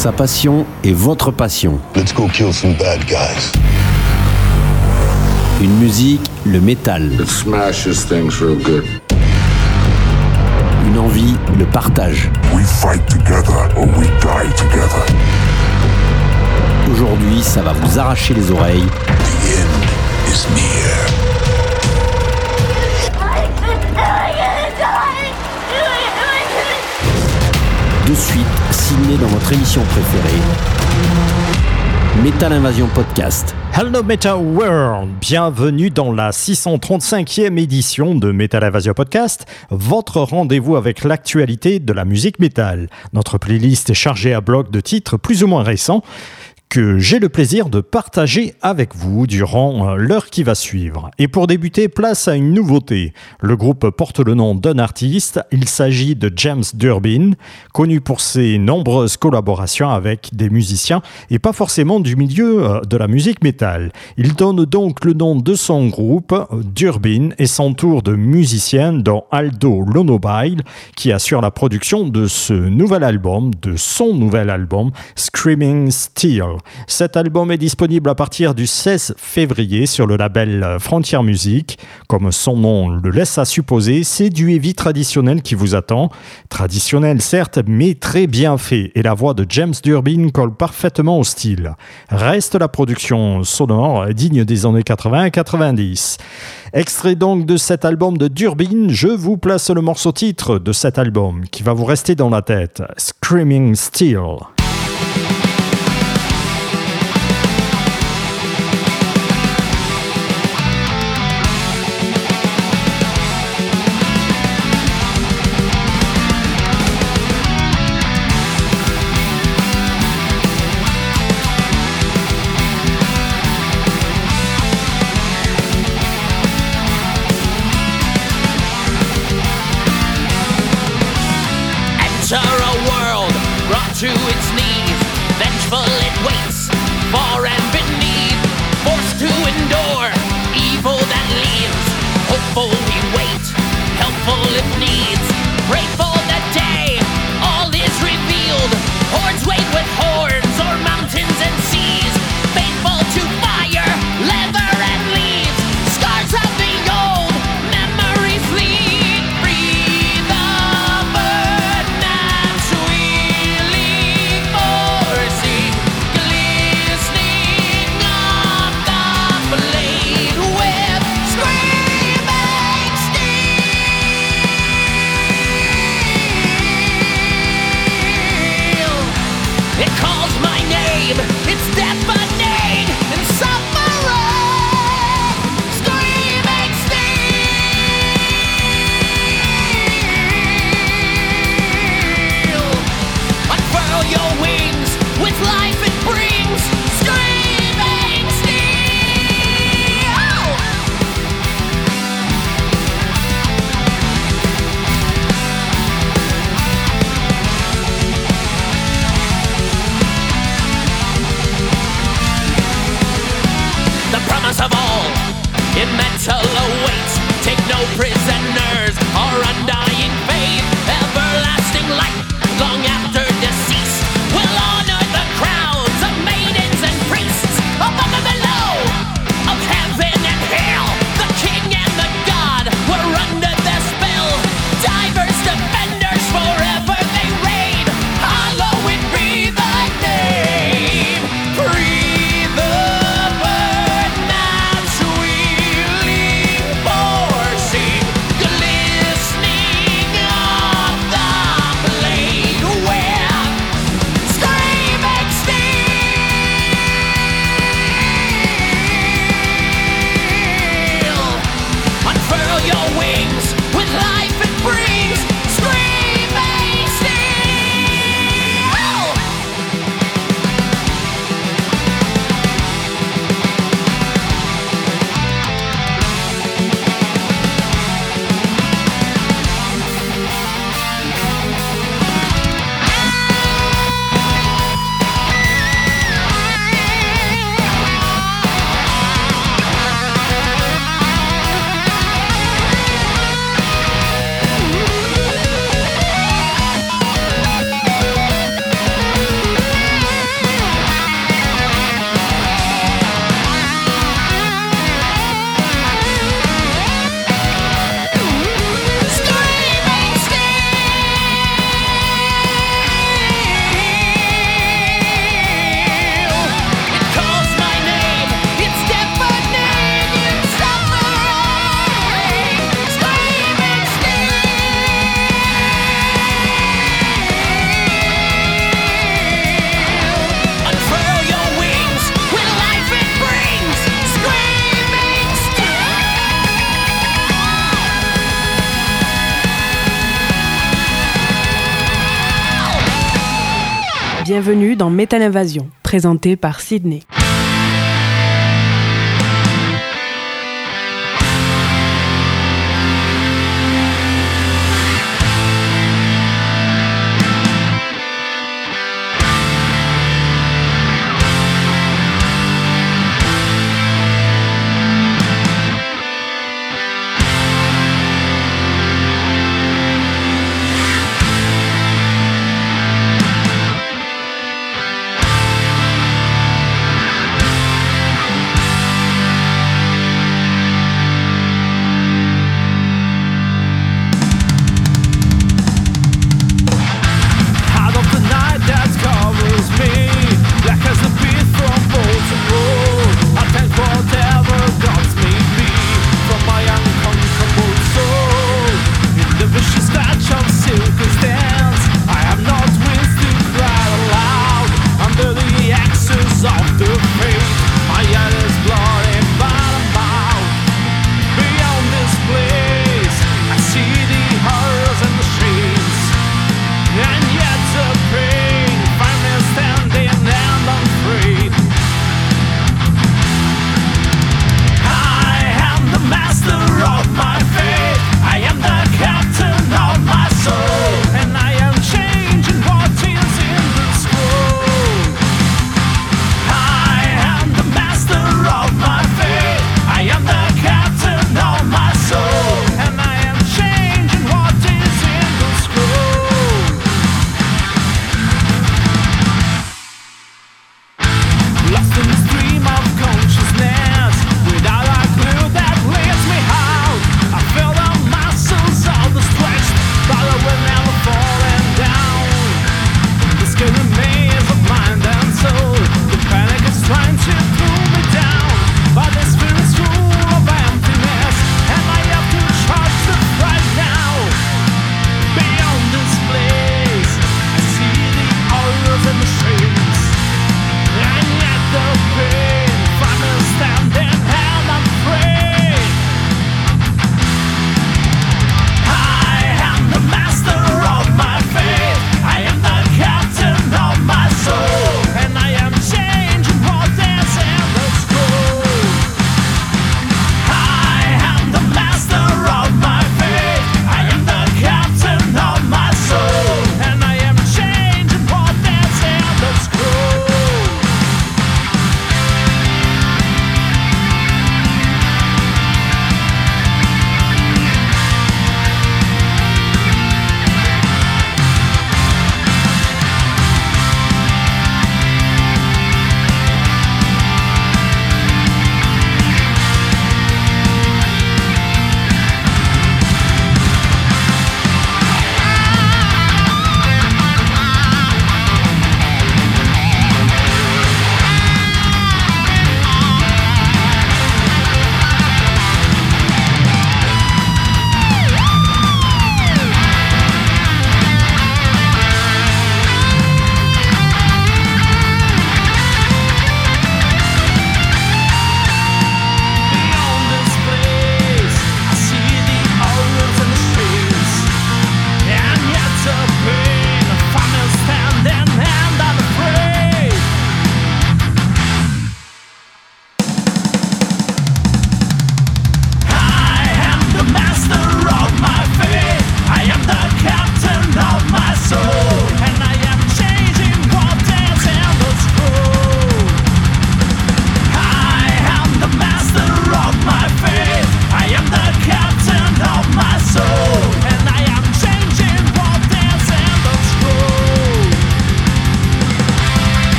Sa passion est votre passion. Let's go kill some bad guys. Une musique, le métal. It smashes things real good. Une envie, le partage. We fight together or we die together. Aujourd'hui, ça va vous arracher les oreilles. The end is near. De suite, dans votre émission préférée. Metal Invasion Podcast. Hello Metal World, bienvenue dans la 635e édition de Metal Invasion Podcast, votre rendez-vous avec l'actualité de la musique métal. Notre playlist est chargée à bloc de titres plus ou moins récents que j'ai le plaisir de partager avec vous durant euh, l'heure qui va suivre. Et pour débuter, place à une nouveauté. Le groupe porte le nom d'un artiste, il s'agit de James Durbin, connu pour ses nombreuses collaborations avec des musiciens et pas forcément du milieu euh, de la musique métal. Il donne donc le nom de son groupe, Durbin, et s'entoure de musiciens dont Aldo Lonobile, qui assure la production de ce nouvel album, de son nouvel album, Screaming Steel. Cet album est disponible à partir du 16 février sur le label Frontier Music. Comme son nom le laisse à supposer, c'est du heavy traditionnel qui vous attend. Traditionnel certes, mais très bien fait. Et la voix de James Durbin colle parfaitement au style. Reste la production sonore digne des années 80 et 90. Extrait donc de cet album de Durbin, je vous place le morceau titre de cet album qui va vous rester dans la tête. Screaming Steel. To its knees. Vengeful it waits, far and beneath. Forced to endure evil that leaves. Hopeful we wait, helpful if needs. Pray for the day all is revealed. Hordes wait with horns or Bienvenue dans Metal Invasion, présenté par Sydney.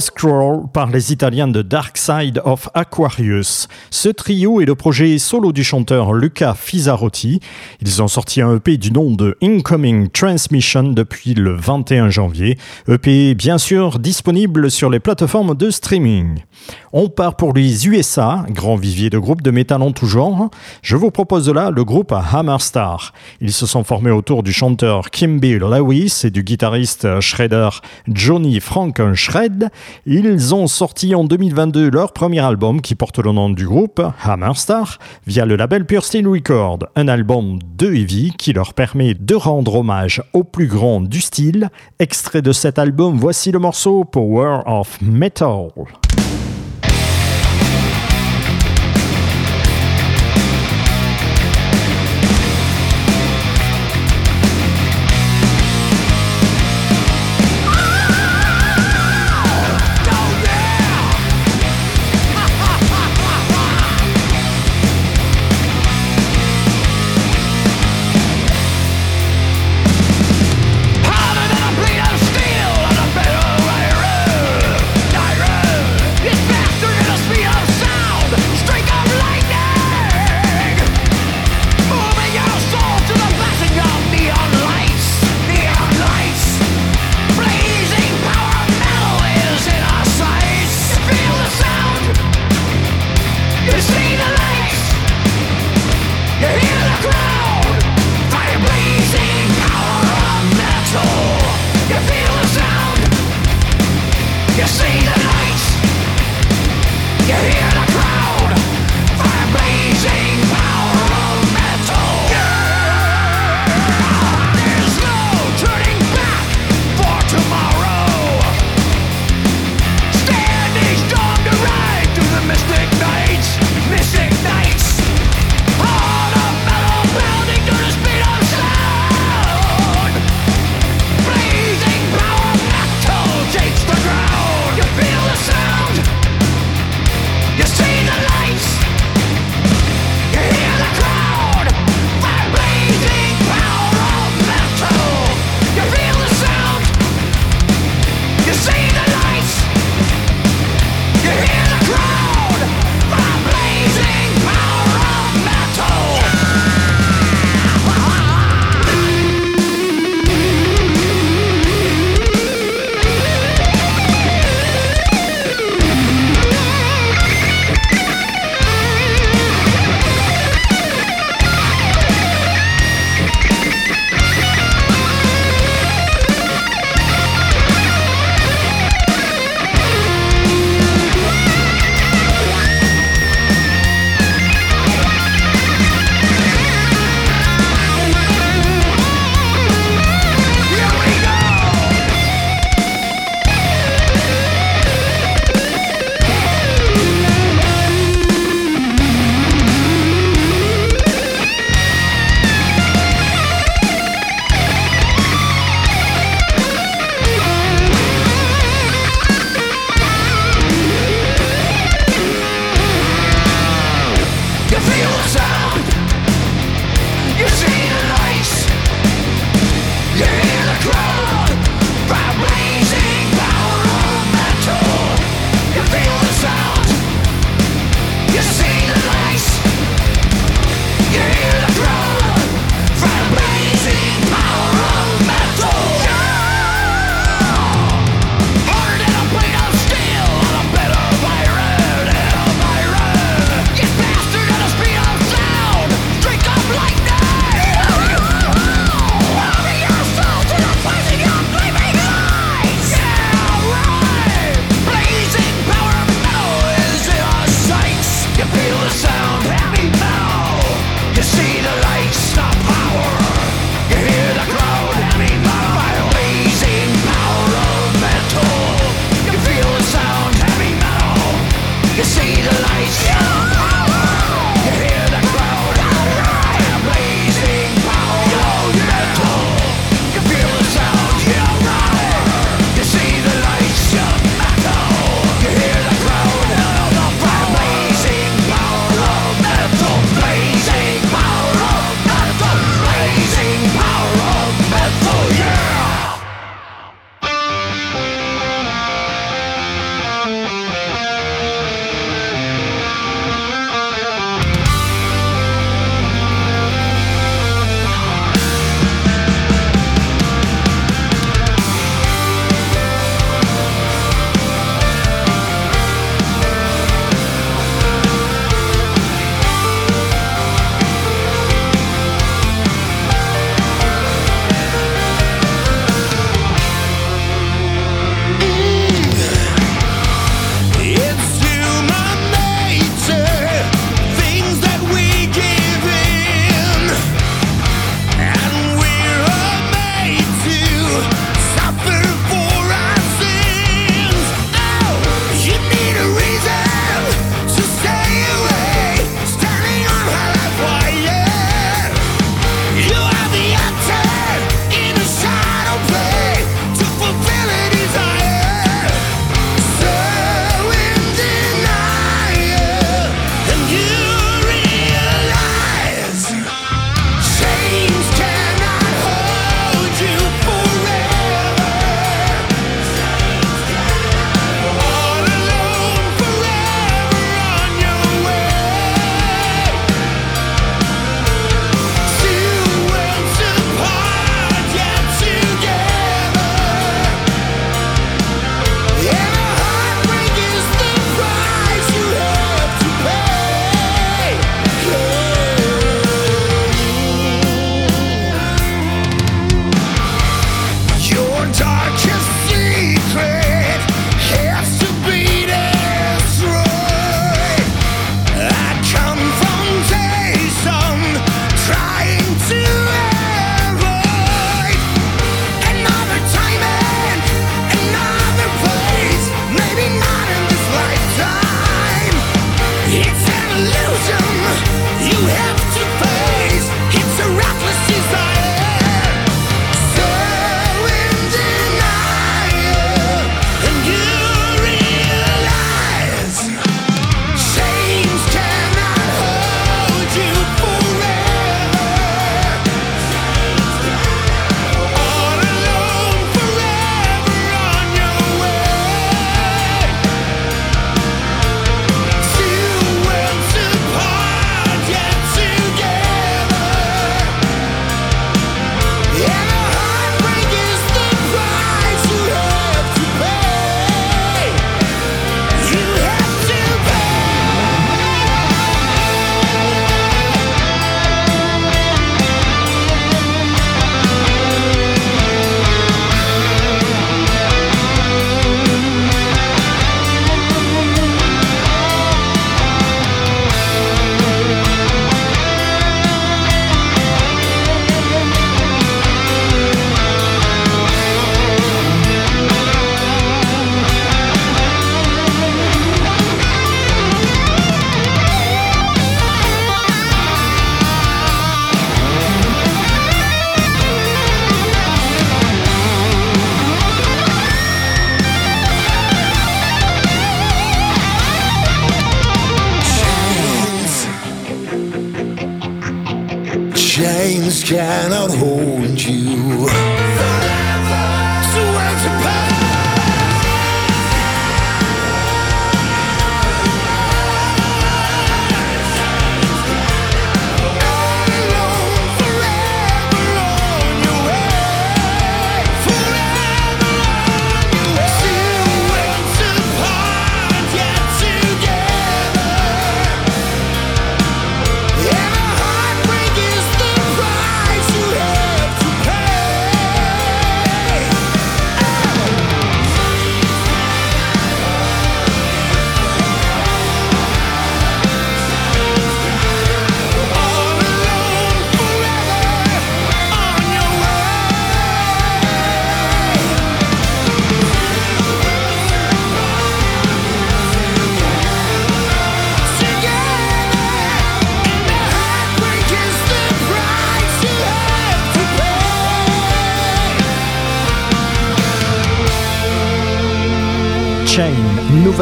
The Par les Italiens de Dark Side of Aquarius. Ce trio est le projet solo du chanteur Luca Fisarotti. Ils ont sorti un EP du nom de Incoming Transmission depuis le 21 janvier. EP bien sûr disponible sur les plateformes de streaming. On part pour les USA, grand vivier de groupes de métal en tout genre. Je vous propose là le groupe Hammerstar. Ils se sont formés autour du chanteur Kimby Lewis et du guitariste shredder Johnny Frankenshred. Ils ont sorti en 2022 leur premier album qui porte le nom du groupe, Hammerstar, via le label Pure Steel Record, un album de heavy qui leur permet de rendre hommage au plus grand du style. Extrait de cet album, voici le morceau Power of Metal.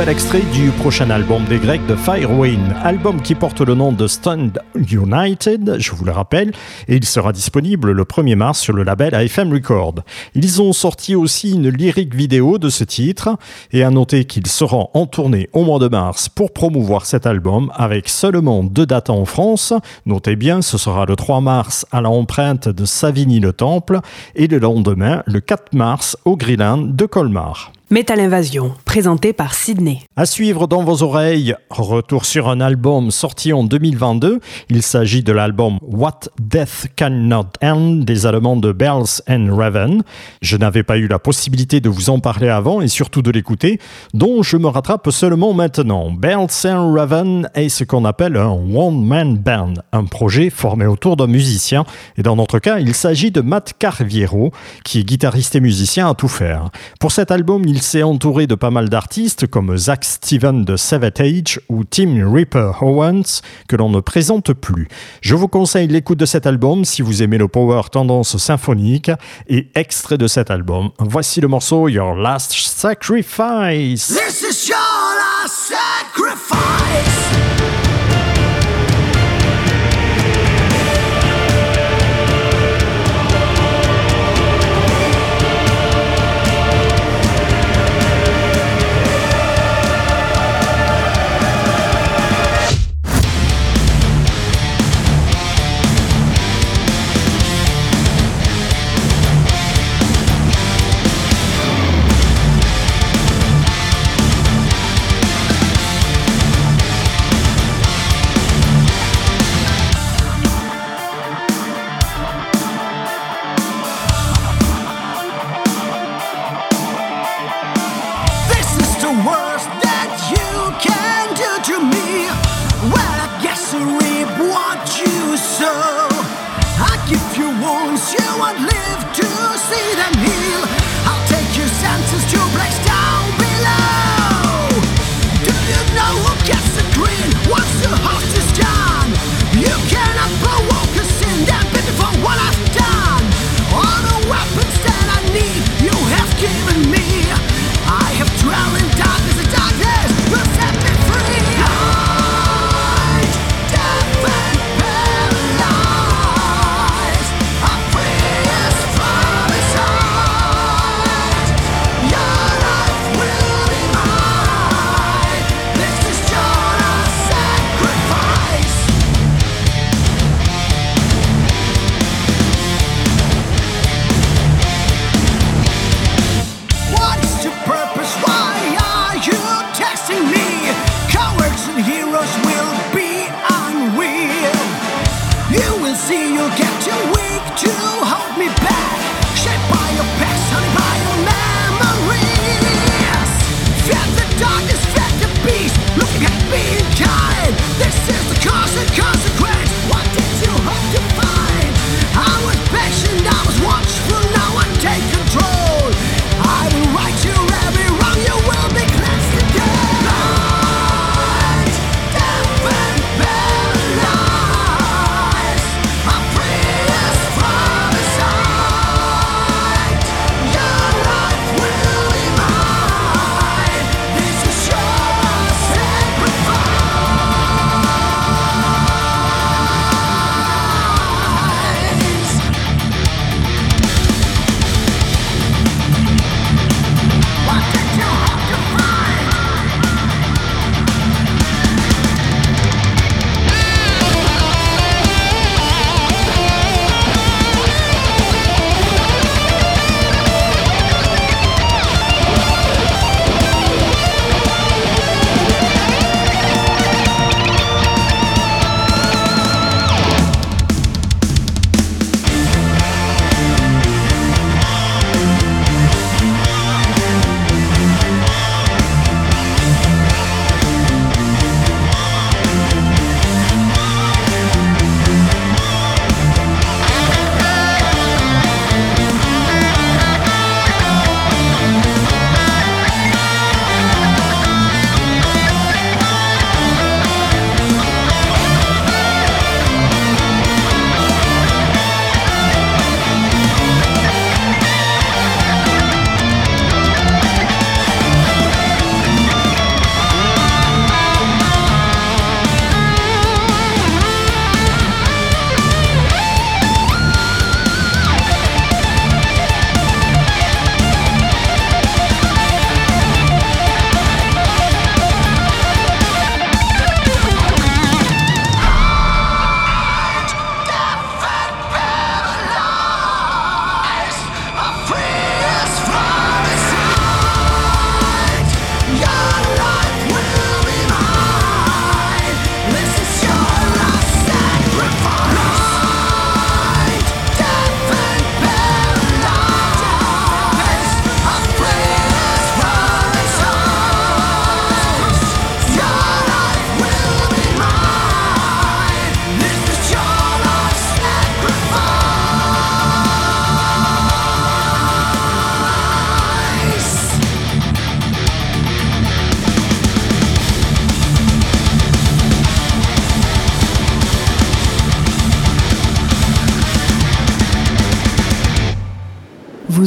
Extrait du prochain album des Grecs de Firewind, album qui porte le nom de Stand United, je vous le rappelle, et il sera disponible le 1er mars sur le label AFM Record. Ils ont sorti aussi une lyrique vidéo de ce titre, et à noter qu'ils seront en tournée au mois de mars pour promouvoir cet album avec seulement deux dates en France. Notez bien, ce sera le 3 mars à la empreinte de Savigny-le-Temple et le lendemain, le 4 mars, au Greenland de Colmar. Metal Invasion, présenté par Sydney. À suivre dans vos oreilles, retour sur un album sorti en 2022. Il s'agit de l'album What Death Cannot End des Allemands de Bells and Raven. Je n'avais pas eu la possibilité de vous en parler avant et surtout de l'écouter, dont je me rattrape seulement maintenant. Bells and Raven est ce qu'on appelle un one-man band, un projet formé autour d'un musicien. Et dans notre cas, il s'agit de Matt Carviero, qui est guitariste et musicien à tout faire. Pour cet album, il s'est entouré de pas mal d'artistes comme Zach Steven de Savatage ou Tim Ripper Owens que l'on ne présente plus. Je vous conseille l'écoute de cet album si vous aimez le power tendance symphonique et extrait de cet album. Voici le morceau Your Last Sacrifice. This is your last sacrifice.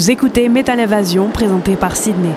Vous écoutez Metal Evasion présenté par Sydney.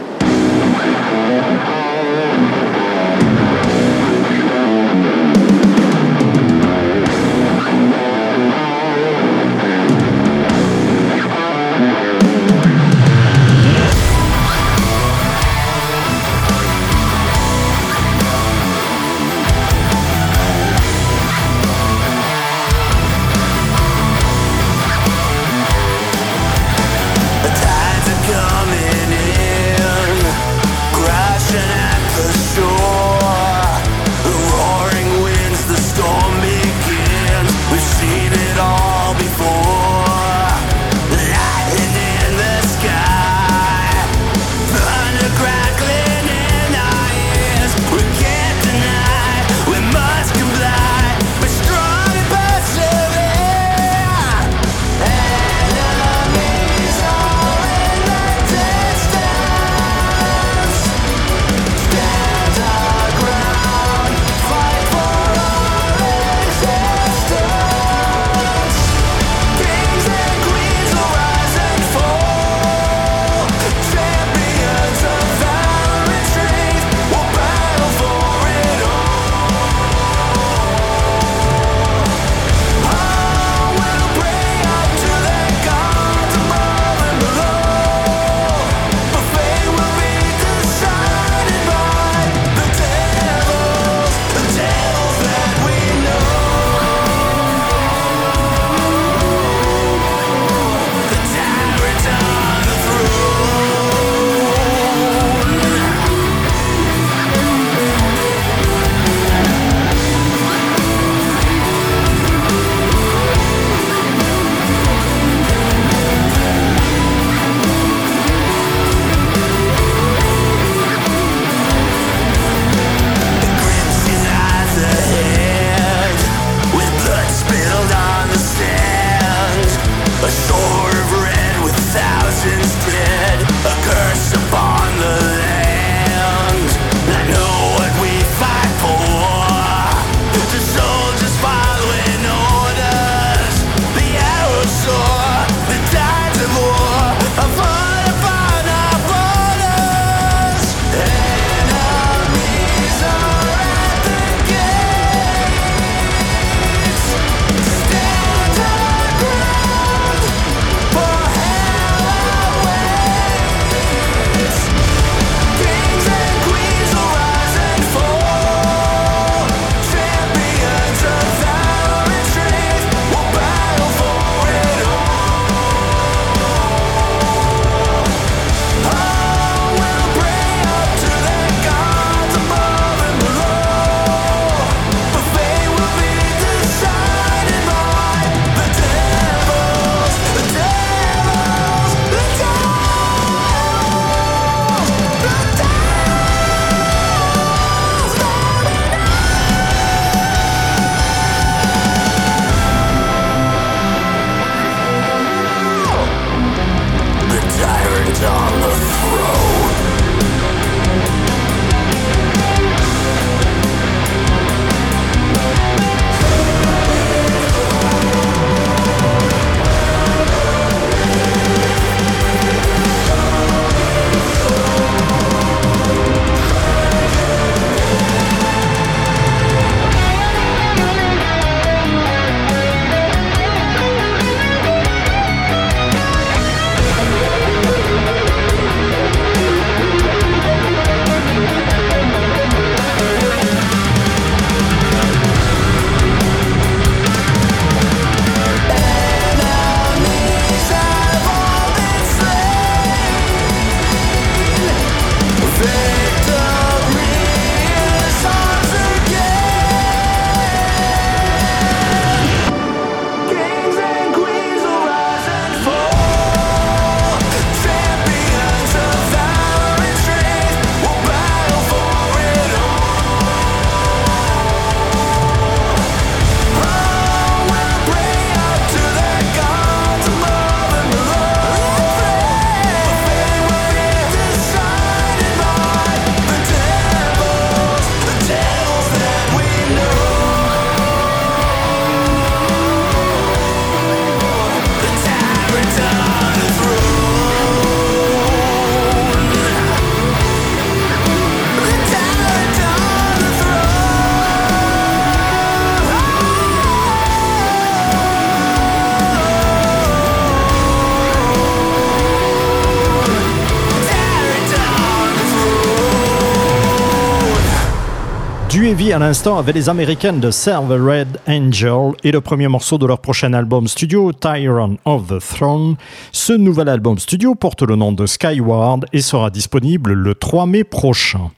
Heavy à l'instant avec les américaines de Serve Red Angel et le premier morceau de leur prochain album studio, Tyrant of the Throne. Ce nouvel album studio porte le nom de Skyward et sera disponible le 3 mai prochain.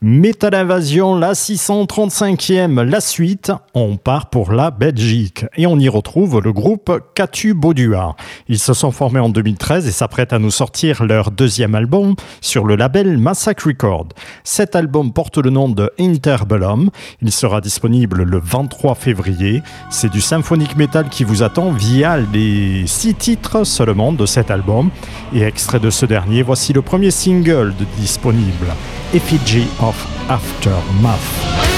Metal Invasion, la 635e, la suite, on part pour la Belgique et on y retrouve le groupe Catu Baudua. Ils se sont formés en 2013 et s'apprêtent à nous sortir leur deuxième album sur le label Massacre Record. Cet album porte le nom de Interbellum. Il sera disponible le 23 février. C'est du symphonique metal qui vous attend via les six titres seulement de cet album. Et extrait de ce dernier, voici le premier single disponible, Effigy of Aftermath.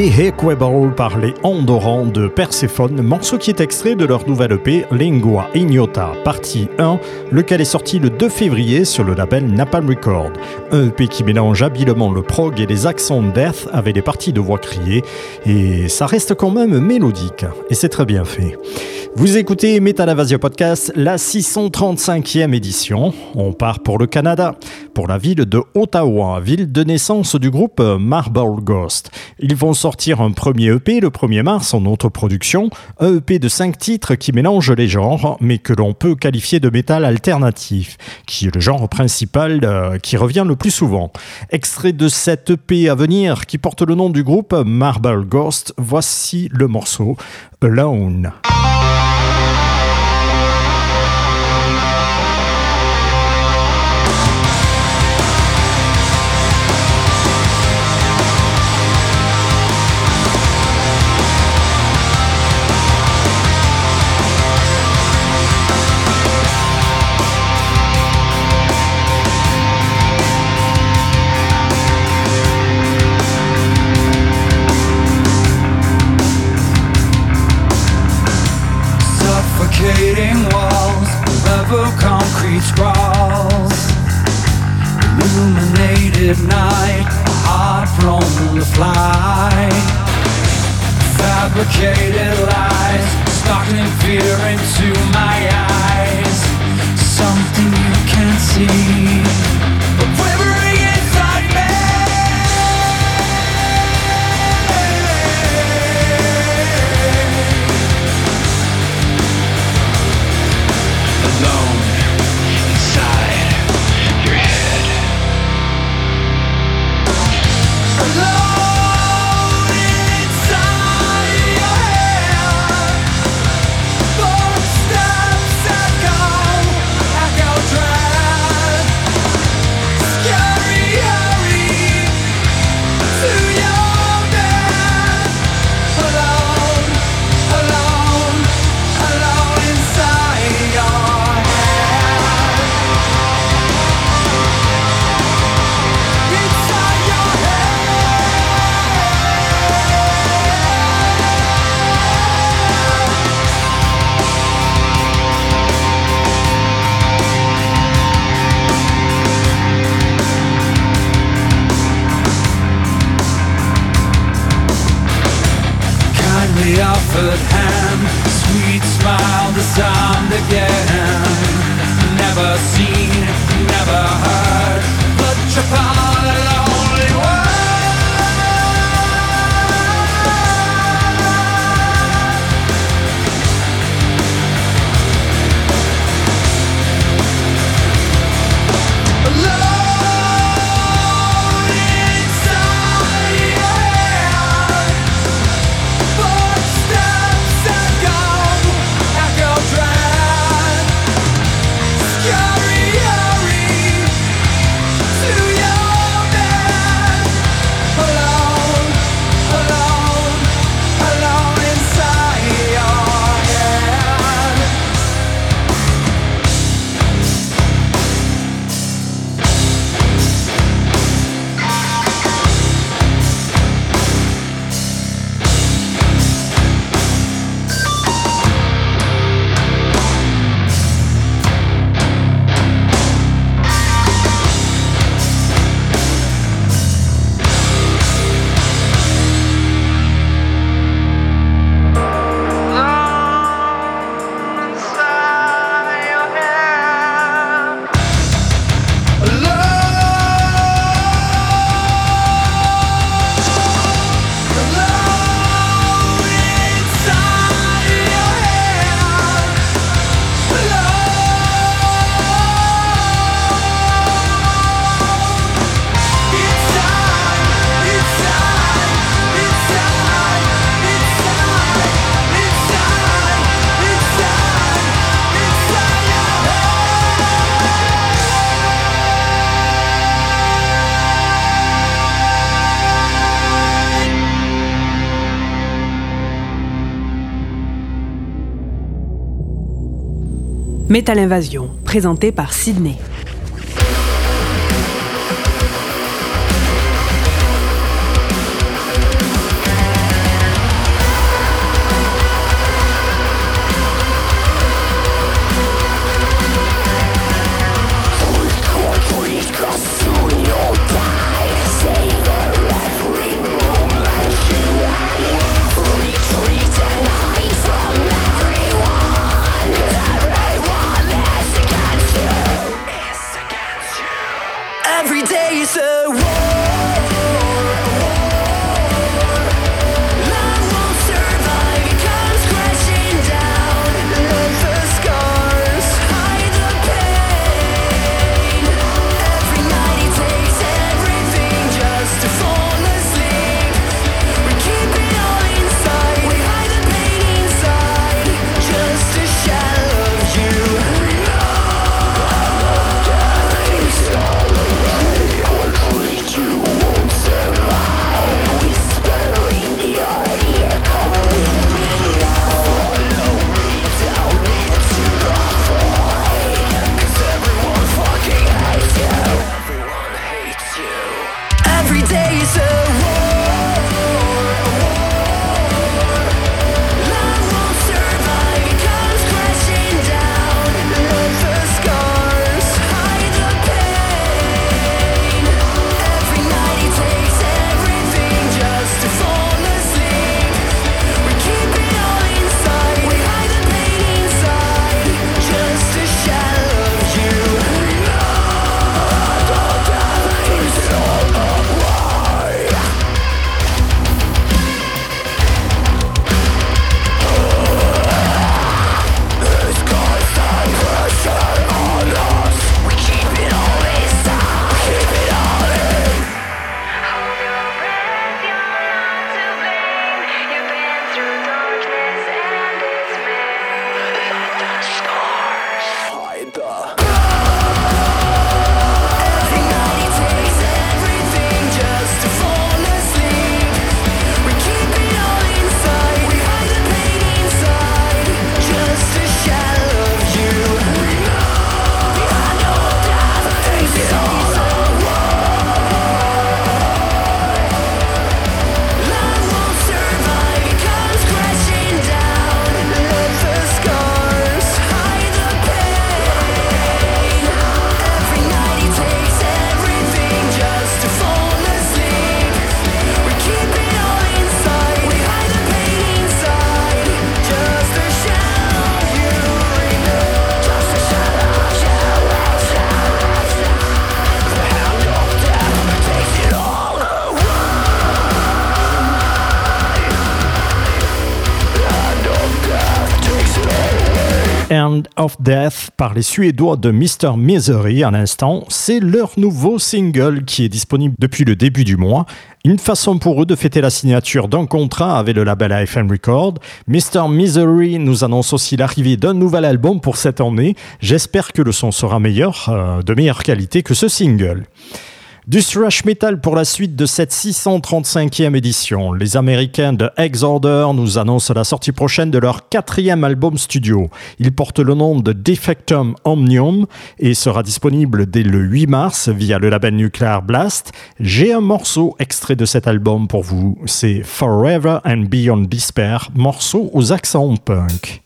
The Equable par les Andorans de Persephone, morceau qui est extrait de leur nouvelle EP Lingua Ignota, partie 1, lequel est sorti le 2 février sur le label Napalm Record. Un EP qui mélange habilement le prog et les accents death avec des parties de voix criées, et ça reste quand même mélodique, et c'est très bien fait. Vous écoutez Metal Avasia Podcast, la 635e édition. On part pour le Canada. pour la ville de Ottawa, ville de naissance du groupe Marble Ghost. Ils vont sortir un premier EP le 1er mars en autoproduction, un EP de 5 titres qui mélange les genres, mais que l'on peut qualifier de métal alternatif, qui est le genre principal euh, qui revient le plus souvent. Extrait de cet EP à venir qui porte le nom du groupe Marble Ghost, voici le morceau Alone. Sprawls. Illuminated night, a heart prone to fly. Fabricated lies, sparkling fear into my eyes. Something you can't see, Metal Invasion, présenté par Sydney. Of Death par les Suédois de Mr. Misery à l'instant, c'est leur nouveau single qui est disponible depuis le début du mois. Une façon pour eux de fêter la signature d'un contrat avec le label AFM Record. Mr. Misery nous annonce aussi l'arrivée d'un nouvel album pour cette année. J'espère que le son sera meilleur, euh, de meilleure qualité que ce single. Du thrash metal pour la suite de cette 635e édition. Les Américains de Exorder nous annoncent la sortie prochaine de leur quatrième album studio. Il porte le nom de Defectum Omnium et sera disponible dès le 8 mars via le label Nuclear Blast. J'ai un morceau extrait de cet album pour vous. C'est Forever and Beyond Despair, morceau aux accents punk.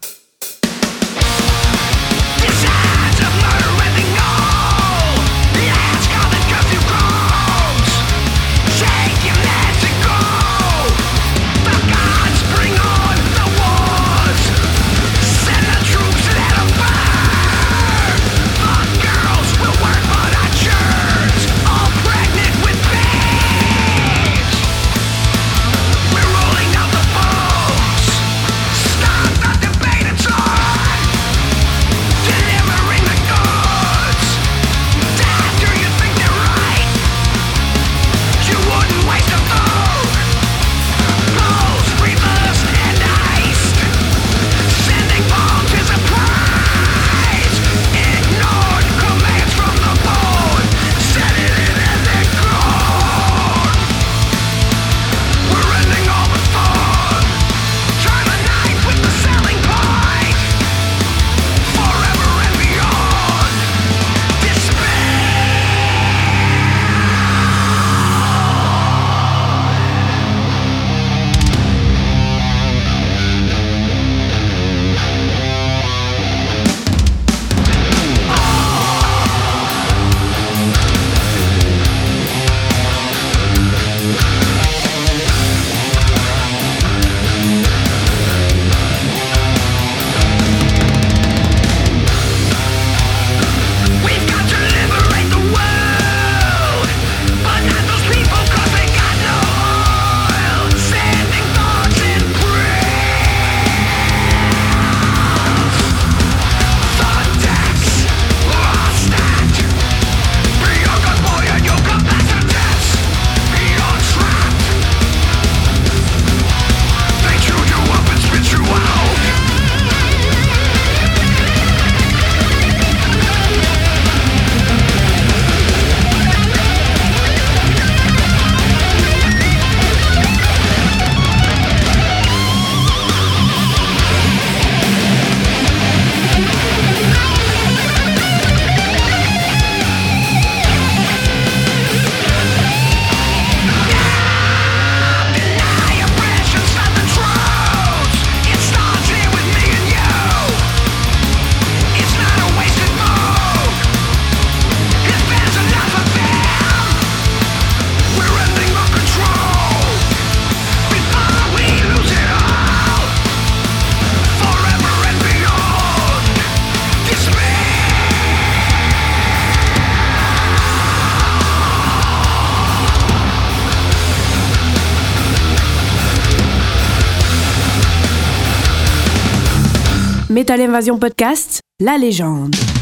Invasion Podcast, la légende.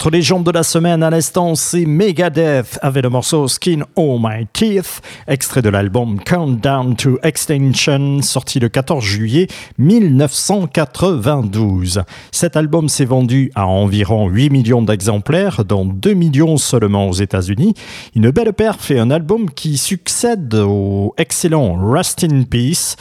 Notre légende de la semaine à l'instant, c'est Megadeth avec le morceau Skin All My Teeth, extrait de l'album Countdown to Extinction, sorti le 14 juillet 1992. Cet album s'est vendu à environ 8 millions d'exemplaires, dont 2 millions seulement aux États-Unis. Une belle perf et un album qui succède au excellent Rust in Peace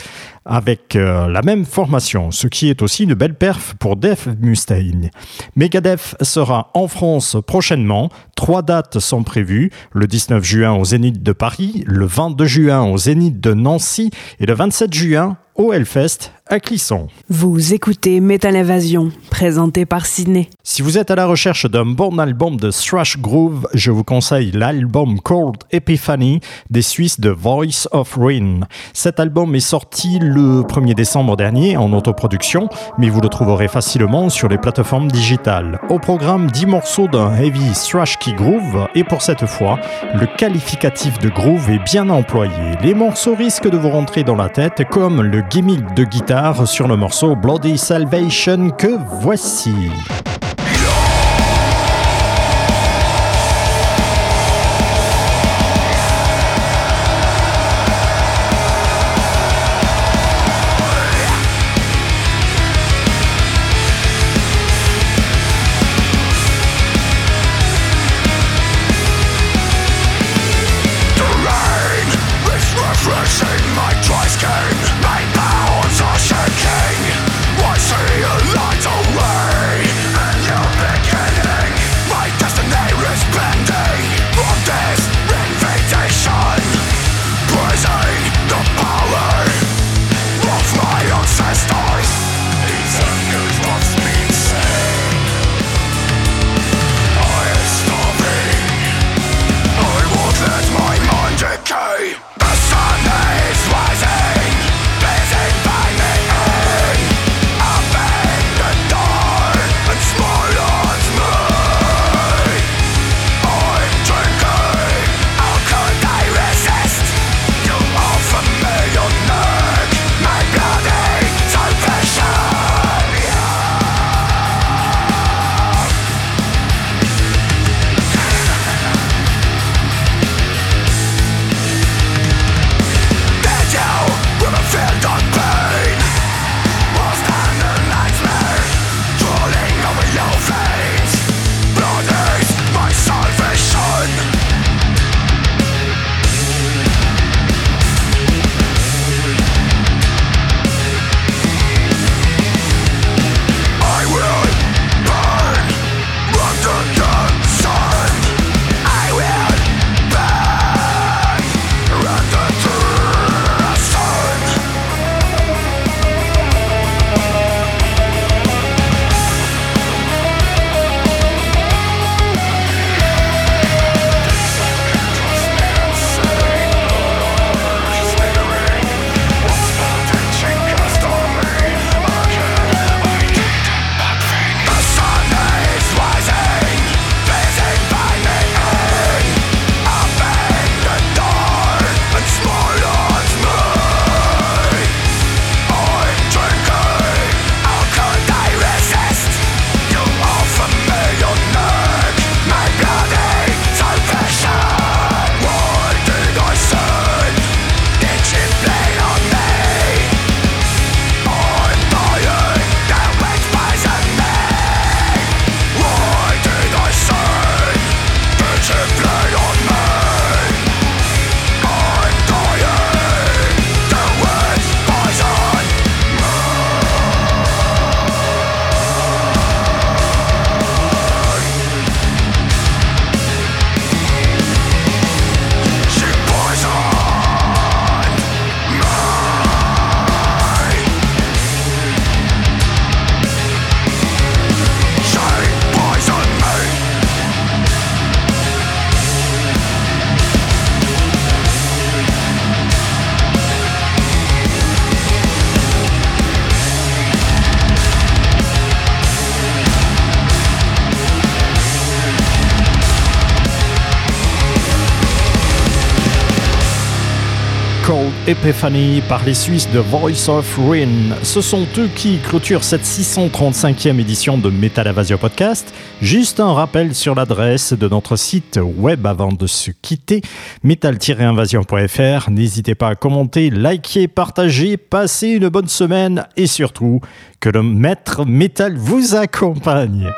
avec euh, la même formation, ce qui est aussi une belle perf pour Def Mustaine. Megadeth sera en France prochainement. Trois dates sont prévues le 19 juin au Zénith de Paris, le 22 juin au Zénith de Nancy et le 27 juin au Hellfest à Clisson. Vous écoutez Metal Invasion, présenté par Sydney. Si vous êtes à la recherche d'un bon album de thrash groove, je vous conseille l'album Cold Epiphany des Suisses de Voice of Ruin. Cet album est sorti le 1er décembre dernier en autoproduction, mais vous le trouverez facilement sur les plateformes digitales. Au programme 10 morceaux d'un heavy thrash qui groove, et pour cette fois, le qualificatif de groove est bien employé. Les morceaux risquent de vous rentrer dans la tête comme le gimmick de guitare sur le morceau Bloody Salvation que voici. Epiphany par les Suisses de Voice of Ruin. Ce sont eux qui clôturent cette 635e édition de Metal Invasion Podcast. Juste un rappel sur l'adresse de notre site web avant de se quitter, metal-invasion.fr. N'hésitez pas à commenter, liker, partager, passer une bonne semaine et surtout que le maître métal vous accompagne.